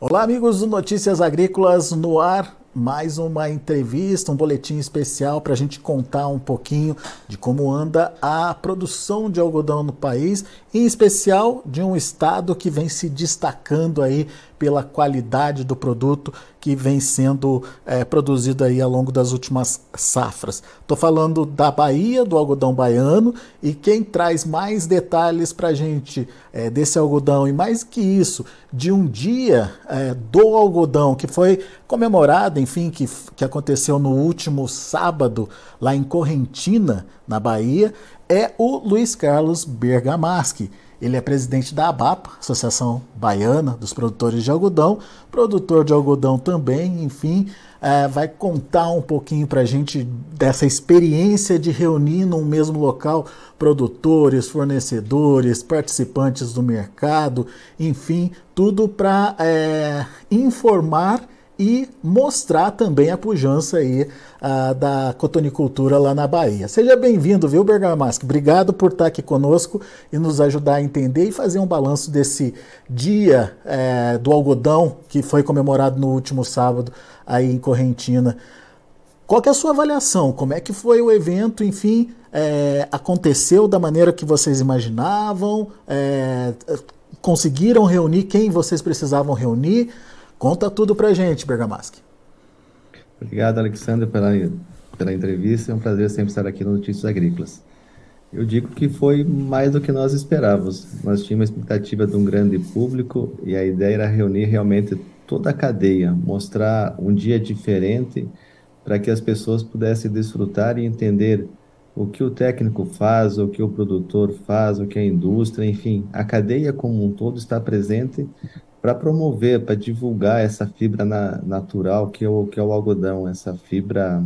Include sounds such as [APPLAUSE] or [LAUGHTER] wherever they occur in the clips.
Olá, amigos do Notícias Agrícolas no ar. Mais uma entrevista, um boletim especial para a gente contar um pouquinho de como anda a produção de algodão no país, em especial de um estado que vem se destacando aí pela qualidade do produto que vem sendo é, produzido aí ao longo das últimas safras. Estou falando da Bahia, do algodão baiano, e quem traz mais detalhes para a gente é, desse algodão e mais que isso, de um dia é, do algodão que foi comemorado, enfim, que, que aconteceu no último sábado lá em Correntina, na Bahia, é o Luiz Carlos Bergamaschi. Ele é presidente da ABAPA, Associação Baiana dos Produtores de Algodão, produtor de algodão também, enfim, é, vai contar um pouquinho para a gente dessa experiência de reunir num mesmo local produtores, fornecedores, participantes do mercado, enfim, tudo para é, informar e mostrar também a pujança aí uh, da cotonicultura lá na Bahia. Seja bem-vindo, viu, Bergamasco? Obrigado por estar aqui conosco e nos ajudar a entender e fazer um balanço desse dia é, do algodão que foi comemorado no último sábado aí em Correntina. Qual é a sua avaliação? Como é que foi o evento? Enfim, é, aconteceu da maneira que vocês imaginavam? É, conseguiram reunir quem vocês precisavam reunir? Conta tudo pra gente, Bergamaschi. Obrigado, Alexandre, pela, pela entrevista. É um prazer sempre estar aqui no Notícias Agrícolas. Eu digo que foi mais do que nós esperávamos. Nós tínhamos uma expectativa de um grande público e a ideia era reunir realmente toda a cadeia, mostrar um dia diferente para que as pessoas pudessem desfrutar e entender o que o técnico faz, o que o produtor faz, o que a indústria, enfim, a cadeia como um todo está presente para promover, para divulgar essa fibra na, natural que é, o, que é o algodão, essa fibra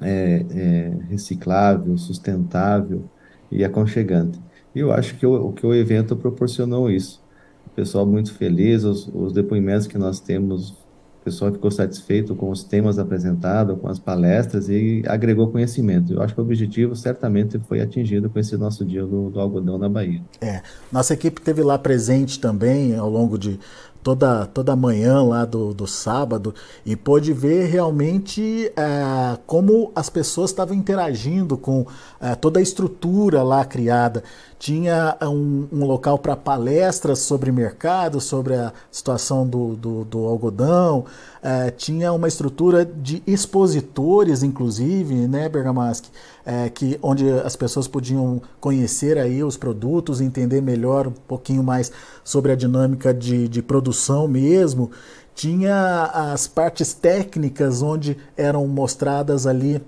é, é, reciclável, sustentável e aconchegante. E eu acho que o, que o evento proporcionou isso. O pessoal muito feliz, os, os depoimentos que nós temos, o pessoal ficou satisfeito com os temas apresentados, com as palestras e agregou conhecimento. Eu acho que o objetivo certamente foi atingido com esse nosso dia do, do algodão na Bahia. É, nossa equipe teve lá presente também ao longo de toda, toda manhã lá do, do sábado e pôde ver realmente é, como as pessoas estavam interagindo com é, toda a estrutura lá criada. Tinha um, um local para palestras sobre mercado, sobre a situação do, do, do algodão, é, tinha uma estrutura de expositores, inclusive, né, Bergamaschi, é, que, onde as pessoas podiam conhecer aí os produtos, entender melhor um pouquinho mais sobre a dinâmica de, de produção mesmo. Tinha as partes técnicas onde eram mostradas ali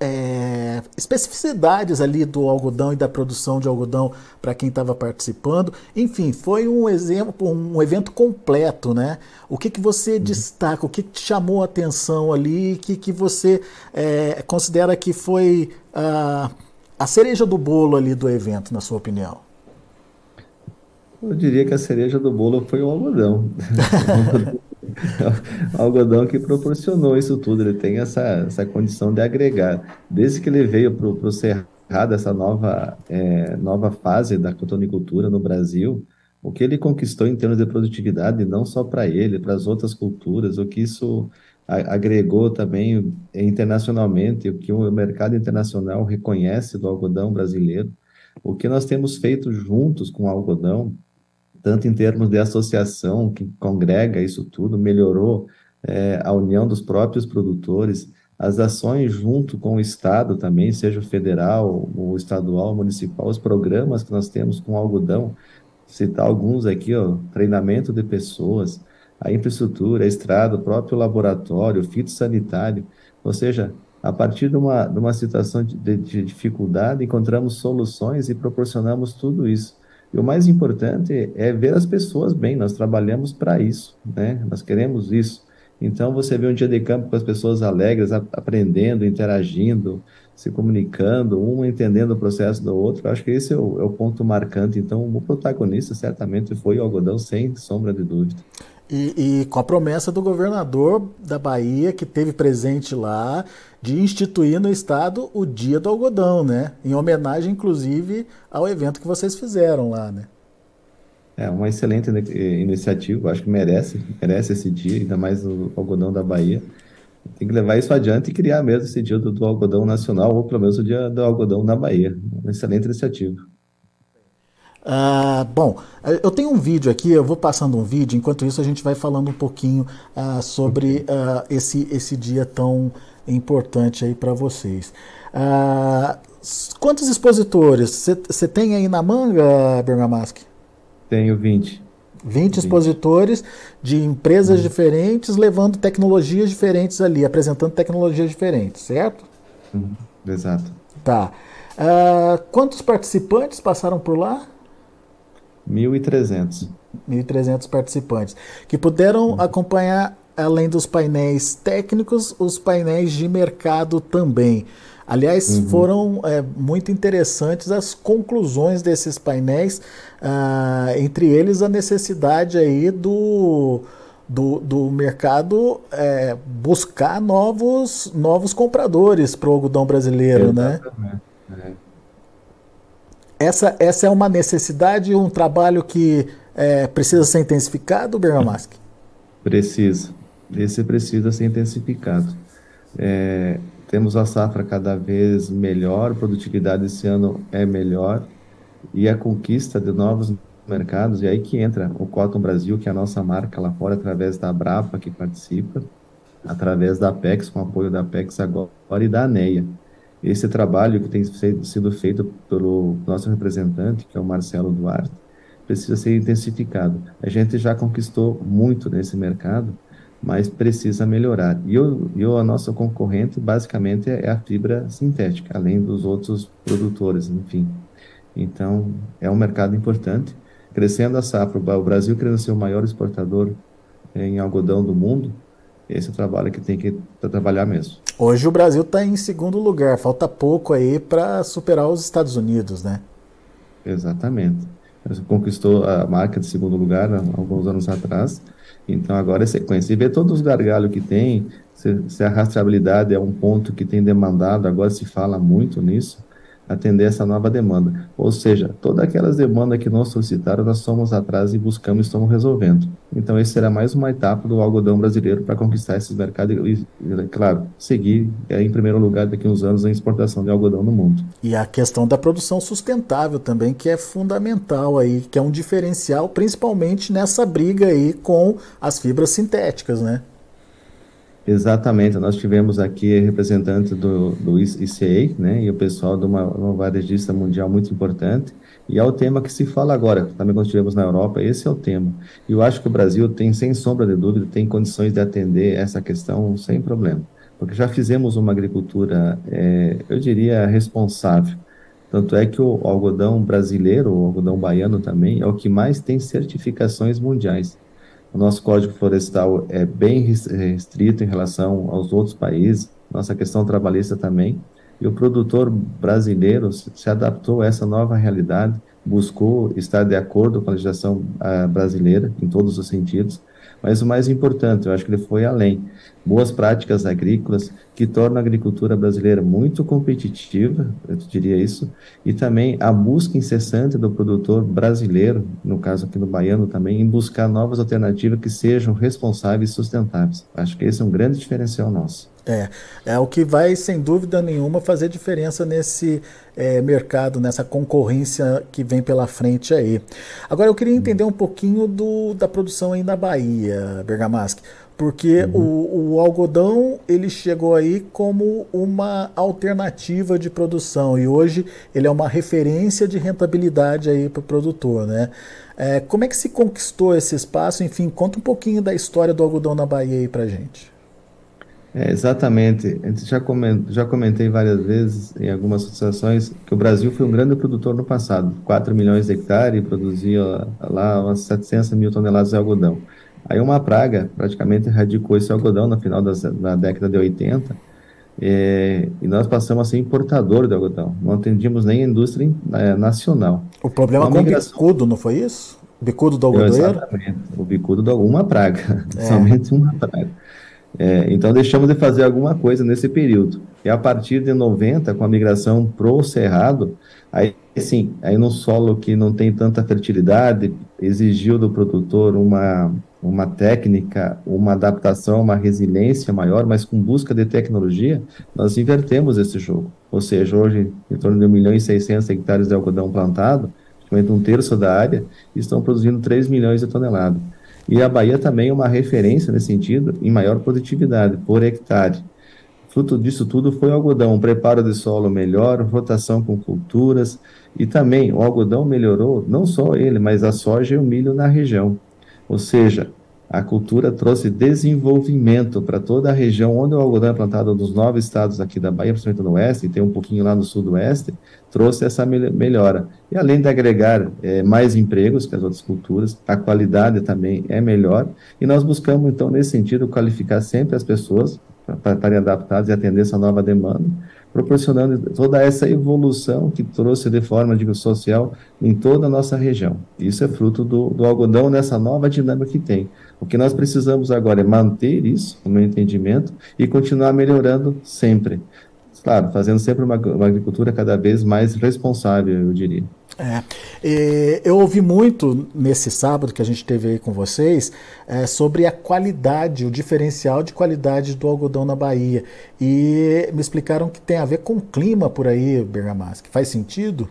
é, especificidades ali do algodão e da produção de algodão para quem estava participando. Enfim, foi um exemplo, um evento completo, né? O que, que você uhum. destaca, o que, que te chamou a atenção ali, o que, que você é, considera que foi a, a cereja do bolo ali do evento, na sua opinião? Eu diria que a cereja do bolo foi o algodão. [LAUGHS] [LAUGHS] algodão que proporcionou isso tudo, ele tem essa, essa condição de agregar. Desde que ele veio para o Cerrado, essa nova, é, nova fase da cotonicultura no Brasil, o que ele conquistou em termos de produtividade, não só para ele, para as outras culturas, o que isso agregou também internacionalmente, o que o mercado internacional reconhece do algodão brasileiro, o que nós temos feito juntos com o algodão, tanto em termos de associação que congrega isso tudo, melhorou é, a união dos próprios produtores, as ações junto com o Estado também, seja o federal, o estadual, o municipal, os programas que nós temos com algodão, citar alguns aqui, ó, treinamento de pessoas, a infraestrutura, a estrada, o próprio laboratório, o fitossanitário, ou seja, a partir de uma, de uma situação de, de dificuldade, encontramos soluções e proporcionamos tudo isso. E o mais importante é ver as pessoas bem, nós trabalhamos para isso, né? Nós queremos isso. Então, você vê um dia de campo com as pessoas alegres, aprendendo, interagindo, se comunicando, um entendendo o processo do outro. Eu acho que esse é o, é o ponto marcante. Então, o protagonista certamente foi o algodão, sem sombra de dúvida. E, e, com a promessa do governador da Bahia, que teve presente lá, de instituir no estado o Dia do Algodão, né? Em homenagem, inclusive, ao evento que vocês fizeram lá, né? É uma excelente iniciativa, acho que merece, merece esse dia, ainda mais o algodão da Bahia. Tem que levar isso adiante e criar mesmo esse dia do, do algodão nacional, ou pelo menos o dia do algodão na Bahia. Uma excelente iniciativa. Ah, bom, eu tenho um vídeo aqui, eu vou passando um vídeo, enquanto isso a gente vai falando um pouquinho ah, sobre ah, esse, esse dia tão importante aí para vocês. Quantos expositores você tem aí na manga, Bergamaschi? Tenho 20. 20 expositores de empresas uhum. diferentes, levando tecnologias diferentes ali, apresentando tecnologias diferentes, certo? Uhum. Exato. Tá. Uh, quantos participantes passaram por lá? 1.300. 1.300 participantes, que puderam uhum. acompanhar, além dos painéis técnicos, os painéis de mercado também. Aliás, uhum. foram é, muito interessantes as conclusões desses painéis, ah, entre eles a necessidade aí do, do, do mercado é, buscar novos, novos compradores para o algodão brasileiro, né? Exatamente. né? Essa, essa é uma necessidade, um trabalho que é, precisa ser intensificado, Bergamaschi? Precisa. Esse precisa ser intensificado. É, temos a safra cada vez melhor, produtividade esse ano é melhor e a conquista de novos mercados, e aí que entra o Cotton Brasil, que é a nossa marca lá fora, através da Brapa, que participa, através da Apex, com apoio da Apex agora, e da ANEA. Esse trabalho que tem sido feito pelo nosso representante, que é o Marcelo Duarte, precisa ser intensificado. A gente já conquistou muito nesse mercado, mas precisa melhorar. E o, e o nosso concorrente, basicamente, é a fibra sintética, além dos outros produtores, enfim. Então, é um mercado importante. Crescendo a safra, o Brasil querendo ser o maior exportador em algodão do mundo, esse é o trabalho que tem que trabalhar mesmo. Hoje o Brasil está em segundo lugar, falta pouco aí para superar os Estados Unidos, né? Exatamente. Conquistou a marca de segundo lugar há alguns anos atrás, então agora é sequência. E ver todos os gargalos que tem, se, se, a rastreabilidade é um ponto que tem demandado, agora se fala muito nisso, atender essa nova demanda. Ou seja, todas aquelas demandas que nós solicitaram, nós somos atrás e buscamos e estamos resolvendo. Então, esse será mais uma etapa do algodão brasileiro para conquistar esses mercados e, claro, seguir é, em primeiro lugar daqui a uns anos a exportação de algodão no mundo. E a questão da produção sustentável também, que é fundamental aí, que é um diferencial, principalmente nessa briga aí com as fibras sintéticas, né? Exatamente, nós tivemos aqui representante do, do ICA, né, e o pessoal de uma, uma varejista mundial muito importante, e é o tema que se fala agora, também quando estivemos na Europa, esse é o tema. E eu acho que o Brasil tem, sem sombra de dúvida, tem condições de atender essa questão sem problema, porque já fizemos uma agricultura, é, eu diria, responsável. Tanto é que o algodão brasileiro, o algodão baiano também, é o que mais tem certificações mundiais. O nosso Código Florestal é bem restrito em relação aos outros países, nossa questão trabalhista também, e o produtor brasileiro se adaptou a essa nova realidade, buscou estar de acordo com a legislação uh, brasileira, em todos os sentidos, mas o mais importante, eu acho que ele foi além. Boas práticas agrícolas que tornam a agricultura brasileira muito competitiva, eu diria isso, e também a busca incessante do produtor brasileiro, no caso aqui no baiano também, em buscar novas alternativas que sejam responsáveis e sustentáveis. Acho que esse é um grande diferencial nosso. É, é o que vai, sem dúvida nenhuma, fazer diferença nesse é, mercado, nessa concorrência que vem pela frente aí. Agora, eu queria entender um pouquinho do, da produção aí na Bahia, Bergamaschi, porque uhum. o, o, algodão ele chegou aí como uma alternativa de produção e hoje ele é uma referência de rentabilidade aí para o produtor, né? É, como é que se conquistou esse espaço? Enfim, conta um pouquinho da história do algodão na Bahia aí para gente. É, exatamente. Já, coment, já comentei várias vezes em algumas associações que o Brasil foi um grande produtor no passado, 4 milhões de hectares, produzia lá umas 700 mil toneladas de algodão. Aí uma praga praticamente erradicou esse algodão no final das, da década de 80, é, e nós passamos a ser importador de algodão. Não atendíamos nem a indústria é, nacional. O problema com migração... o bicudo, não foi isso? Bicudo do algodoeiro? Exatamente. O bicudo de alguma praga, é. [LAUGHS] somente uma praga. É, então deixamos de fazer alguma coisa nesse período. E a partir de 90, com a migração pro cerrado, aí sim, aí no solo que não tem tanta fertilidade, exigiu do produtor uma, uma técnica, uma adaptação, uma resiliência maior, mas com busca de tecnologia, nós invertemos esse jogo. Ou seja, hoje, em torno de 1 milhão e 600 hectares de algodão plantado, praticamente um terço da área, estão produzindo 3 milhões de toneladas. E a Bahia também é uma referência nesse sentido, em maior produtividade por hectare. Fruto disso tudo foi o algodão, um preparo de solo melhor, rotação com culturas, e também o algodão melhorou, não só ele, mas a soja e o milho na região. Ou seja, a cultura trouxe desenvolvimento para toda a região onde o algodão é plantado nos nove estados aqui da Bahia, principalmente no oeste, e tem um pouquinho lá no sudoeste, trouxe essa melhora. E além de agregar é, mais empregos que as outras culturas, a qualidade também é melhor, e nós buscamos, então, nesse sentido, qualificar sempre as pessoas para estarem adaptadas e atender essa nova demanda, proporcionando toda essa evolução que trouxe de forma digo, social em toda a nossa região. Isso é fruto do, do, algodão nessa nova dinâmica que tem. O que nós precisamos agora é manter isso, no meu entendimento, e continuar melhorando sempre. Claro, fazendo sempre uma, uma agricultura cada vez mais responsável, eu diria. É, eu ouvi muito nesse sábado que a gente teve aí com vocês é, sobre a qualidade, o diferencial de qualidade do algodão na Bahia. E me explicaram que tem a ver com o clima por aí, Bergamasque. Faz sentido?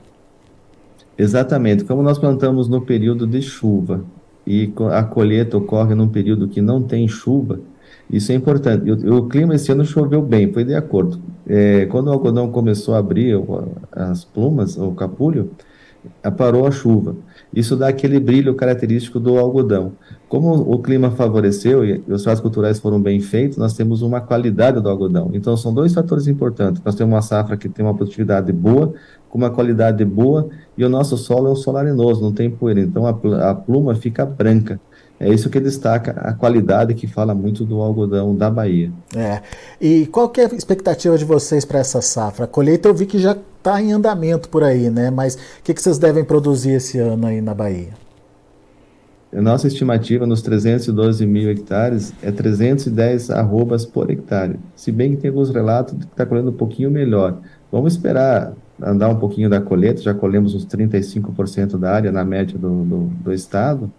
Exatamente. Como nós plantamos no período de chuva e a colheita ocorre num período que não tem chuva, isso é importante. O, o clima esse ano choveu bem, foi de acordo. É, quando o algodão começou a abrir as plumas, o capulho, parou a chuva. Isso dá aquele brilho característico do algodão. Como o clima favoreceu e os tratos culturais foram bem feitos, nós temos uma qualidade do algodão. Então, são dois fatores importantes. Nós temos uma safra que tem uma produtividade boa, com uma qualidade boa, e o nosso solo é um solo arenoso, não tem poeira. Então, a, a pluma fica branca. É isso que destaca a qualidade que fala muito do algodão da Bahia. É. E qual é a expectativa de vocês para essa safra? A colheita eu vi que já está em andamento por aí, né? Mas o que, que vocês devem produzir esse ano aí na Bahia? Nossa estimativa nos 312 mil hectares é 310 arrobas por hectare. Se bem que tem alguns relatos de que está colhendo um pouquinho melhor. Vamos esperar andar um pouquinho da colheita, já colhemos uns 35% da área na média do, do, do estado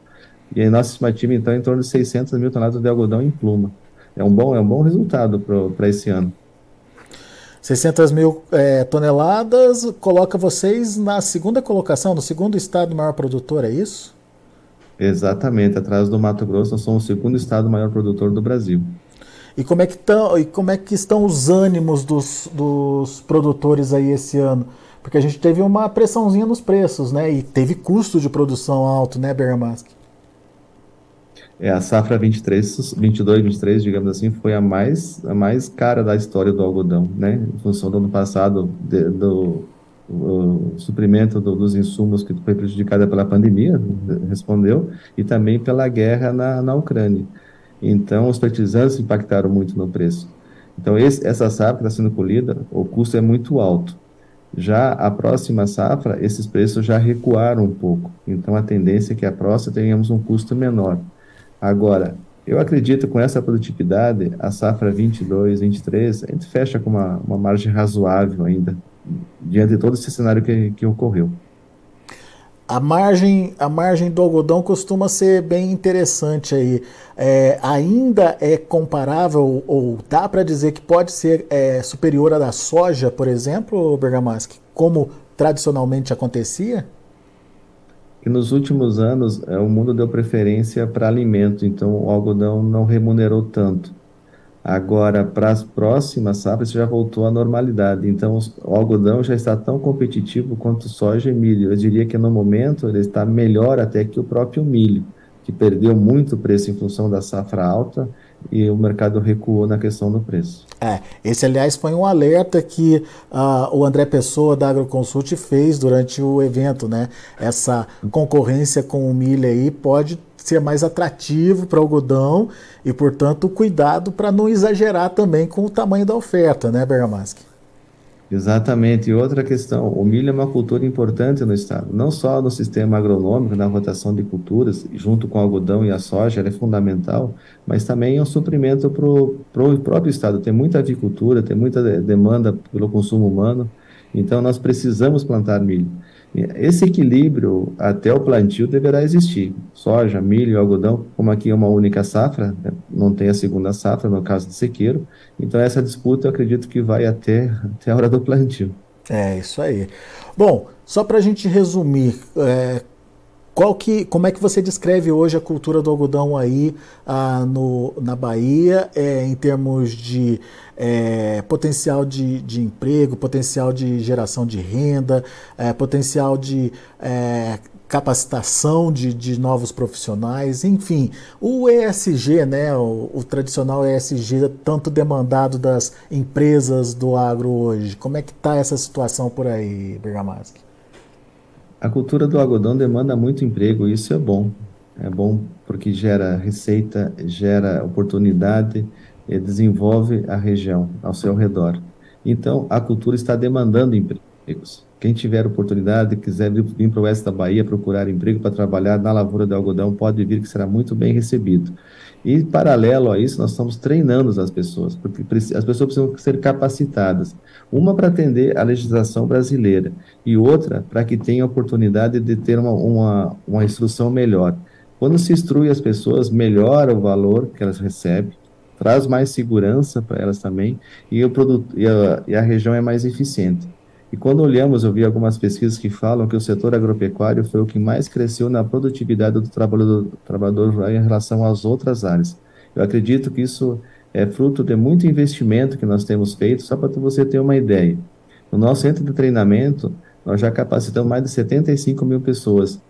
e a nossa estimativa, então, é em torno de 600 mil toneladas de algodão em pluma. É um bom, é um bom resultado para esse ano. 600 mil é, toneladas coloca vocês na segunda colocação, no segundo estado maior produtor, é isso? Exatamente, atrás do Mato Grosso, nós somos o segundo estado maior produtor do Brasil. E como é que, tão, e como é que estão os ânimos dos, dos produtores aí esse ano? Porque a gente teve uma pressãozinha nos preços, né? E teve custo de produção alto, né, Bergamaschi? É, a safra 23, 22, 23, digamos assim, foi a mais, a mais cara da história do algodão, né? Em função do ano passado, de, do o suprimento do, dos insumos que foi prejudicada pela pandemia, respondeu, e também pela guerra na, na Ucrânia. Então, os fertilizantes impactaram muito no preço. Então, esse, essa safra que está sendo colhida, o custo é muito alto. Já a próxima safra, esses preços já recuaram um pouco. Então, a tendência é que a próxima tenhamos um custo menor. Agora, eu acredito com essa produtividade, a safra 22, 23, a gente fecha com uma, uma margem razoável ainda, diante de todo esse cenário que, que ocorreu. A margem, a margem do algodão costuma ser bem interessante aí. É, ainda é comparável, ou dá para dizer que pode ser é, superior à da soja, por exemplo, Bergamaschi, como tradicionalmente acontecia? Que nos últimos anos é, o mundo deu preferência para alimento, então o algodão não remunerou tanto. Agora, para as próximas safras, já voltou à normalidade. Então, o algodão já está tão competitivo quanto soja e milho. Eu diria que no momento ele está melhor até que o próprio milho, que perdeu muito preço em função da safra alta e o mercado recuou na questão do preço. É, esse aliás foi um alerta que uh, o André Pessoa da Agroconsult fez durante o evento, né? Essa concorrência com o milho aí pode ser mais atrativo para o algodão e, portanto, cuidado para não exagerar também com o tamanho da oferta, né, Bergamaschi? Exatamente. E outra questão, o milho é uma cultura importante no estado, não só no sistema agronômico, na rotação de culturas, junto com o algodão e a soja, ela é fundamental, mas também é um suprimento para o próprio estado. Tem muita avicultura, tem muita demanda pelo consumo humano, então nós precisamos plantar milho. Esse equilíbrio até o plantio deverá existir. Soja, milho, algodão, como aqui é uma única safra, né, não tem a segunda safra no caso do sequeiro, então essa disputa eu acredito que vai até, até a hora do plantio. É, isso aí. Bom, só para a gente resumir, é, qual que, como é que você descreve hoje a cultura do algodão aí ah, no, na Bahia, é, em termos de é, potencial de, de emprego, potencial de geração de renda, é, potencial de é, capacitação de, de novos profissionais, enfim, o ESG, né, o, o, tradicional ESG tanto demandado das empresas do agro hoje, como é que está essa situação por aí, Bergamaschi? A cultura do algodão demanda muito emprego, e isso é bom. É bom porque gera receita, gera oportunidade, desenvolve a região ao seu redor. Então, a cultura está demandando empregos. Quem tiver oportunidade, quiser vir para o oeste da Bahia procurar emprego para trabalhar na lavoura de algodão, pode vir que será muito bem recebido. E, paralelo a isso, nós estamos treinando as pessoas, porque as pessoas precisam ser capacitadas. Uma para atender a legislação brasileira e outra para que tenha oportunidade de ter uma, uma, uma instrução melhor. Quando se instrui as pessoas, melhora o valor que elas recebem, traz mais segurança para elas também e, o produto, e a, e a região é mais eficiente. E quando olhamos, eu vi algumas pesquisas que falam que o setor agropecuário foi o que mais cresceu na produtividade do trabalhador, do trabalhador rural em relação às outras áreas. Eu acredito que isso é fruto de muito investimento que nós temos feito, só para você ter uma ideia. No nosso centro de treinamento, nós já capacitamos mais de 75 mil pessoas,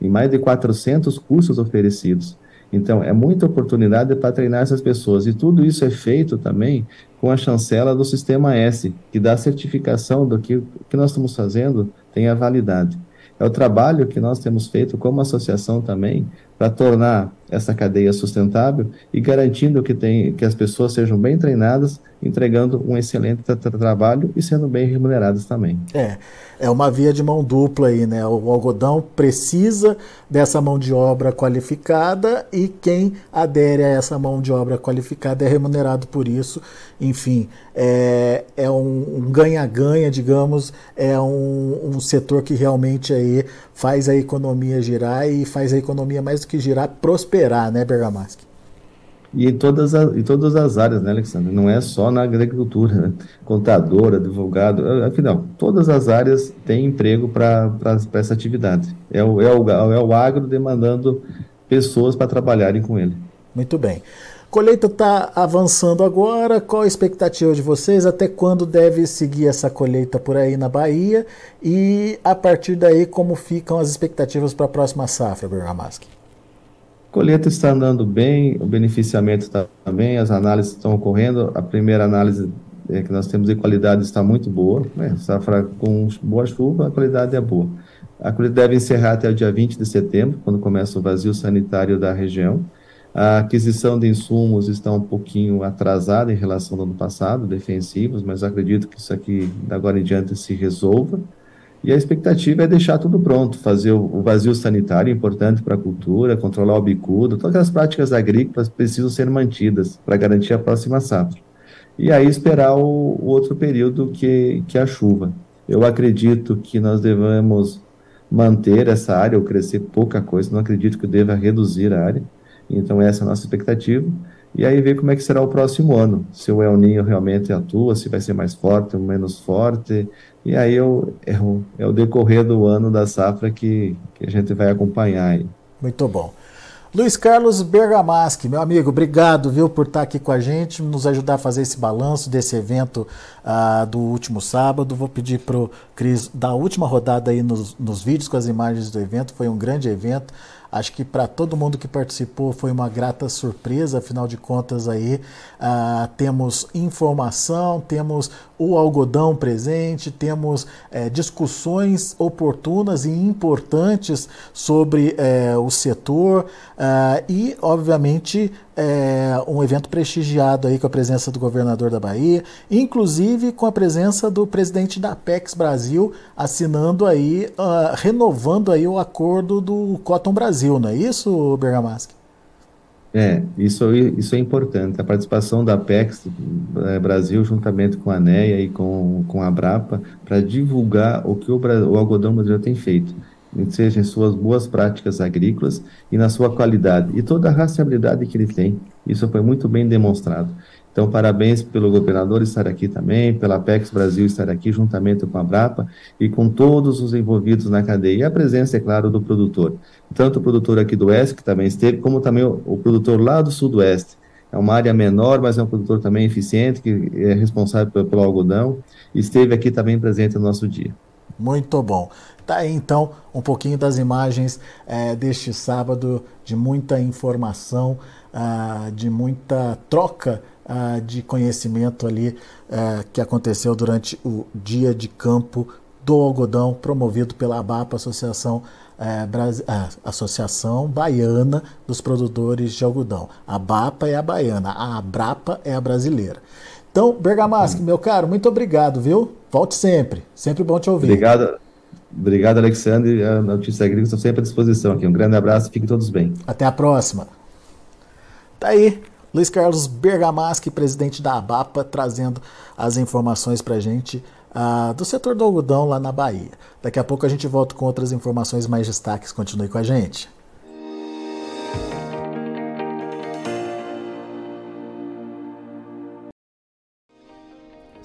em mais de 400 cursos oferecidos. Então, é muita oportunidade para treinar essas pessoas. E tudo isso é feito também com a chancela do Sistema S, que dá certificação do que, que nós estamos fazendo tem a validade. É o trabalho que nós temos feito como associação também para tornar essa cadeia sustentável e garantindo que, tem, que as pessoas sejam bem treinadas, entregando um excelente tra trabalho e sendo bem remuneradas também. É, é uma via de mão dupla aí, né? O algodão precisa dessa mão de obra qualificada e quem adere a essa mão de obra qualificada é remunerado por isso. Enfim, é, é um ganha-ganha, digamos, é um, um setor que realmente aí faz a economia girar e faz a economia mais do que girar, prosperar, né, Bergamaschi? E em todas, as, em todas as áreas, né, Alexandre? Não é só na agricultura, né? contador, advogado, afinal, todas as áreas têm emprego para essa atividade. É o, é, o, é o agro demandando pessoas para trabalharem com ele. Muito bem. Colheita está avançando agora. Qual a expectativa de vocês? Até quando deve seguir essa colheita por aí na Bahia? E a partir daí, como ficam as expectativas para a próxima safra, Bergamaschi? Colheita está andando bem, o beneficiamento está bem, as análises estão ocorrendo. A primeira análise é que nós temos de qualidade está muito boa. Né? Safra com boa chuva, a qualidade é boa. A colheita deve encerrar até o dia 20 de setembro, quando começa o vazio sanitário da região. A aquisição de insumos está um pouquinho atrasada em relação ao ano passado, defensivos, mas acredito que isso aqui, da agora em diante, se resolva. E a expectativa é deixar tudo pronto, fazer o vazio sanitário importante para a cultura, controlar o bicudo, todas as práticas agrícolas precisam ser mantidas para garantir a próxima safra. E aí esperar o, o outro período que, que é a chuva. Eu acredito que nós devemos manter essa área ou crescer pouca coisa, não acredito que deva reduzir a área então, essa é a nossa expectativa. E aí ver como é que será o próximo ano, se o El Ninho realmente atua, se vai ser mais forte ou menos forte. E aí é o, é o, decorrer do ano da safra que, que a gente vai acompanhar. Aí. Muito bom. Luiz Carlos Bergamaschi, meu amigo, obrigado viu, por estar aqui com a gente, nos ajudar a fazer esse balanço desse evento uh, do último sábado. Vou pedir para o Cris dar a última rodada aí nos, nos vídeos com as imagens do evento. Foi um grande evento. Acho que para todo mundo que participou foi uma grata surpresa, afinal de contas aí uh, temos informação, temos o algodão presente, temos uh, discussões oportunas e importantes sobre uh, o setor e, obviamente, é, um evento prestigiado aí com a presença do governador da Bahia, inclusive com a presença do presidente da Apex Brasil, assinando aí, uh, renovando aí o acordo do Cotton Brasil, não é isso, Bergamaschi? É, isso, isso é importante. A participação da Apex é, Brasil, juntamente com a ANEA e com, com a Abrapa, para divulgar o que o, o algodão brasileiro tem feito seja em suas boas práticas agrícolas e na sua qualidade e toda a rastreabilidade que ele tem. Isso foi muito bem demonstrado. Então, parabéns pelo governador estar aqui também, pela Apex Brasil estar aqui juntamente com a Brapa e com todos os envolvidos na cadeia. E a presença, é claro, do produtor. Tanto o produtor aqui do Oeste, que também esteve, como também o, produtor lá do Sudoeste. É uma área menor, mas é um produtor também eficiente, que é responsável pelo, algodão, esteve aqui também presente no nosso dia. Muito bom. Tá aí então um pouquinho das imagens é, deste sábado, de muita informação, uh, de muita troca uh, de conhecimento ali uh, que aconteceu durante o dia de campo do algodão, promovido pela ABAPA, Associação, Associação Baiana dos Produtores de Algodão. A ABAPA é a baiana, a ABRAPA é a brasileira. Então, Bergamaschi, hum. meu caro, muito obrigado, viu? Volte sempre. Sempre bom te ouvir. Obrigado. Obrigado, Alexandre. A Notícia Agrícola estou sempre à disposição aqui. Um grande abraço e fiquem todos bem. Até a próxima. Tá aí, Luiz Carlos Bergamaschi, presidente da ABAPA, trazendo as informações para a gente uh, do setor do algodão lá na Bahia. Daqui a pouco a gente volta com outras informações mais destaques. Continue com a gente.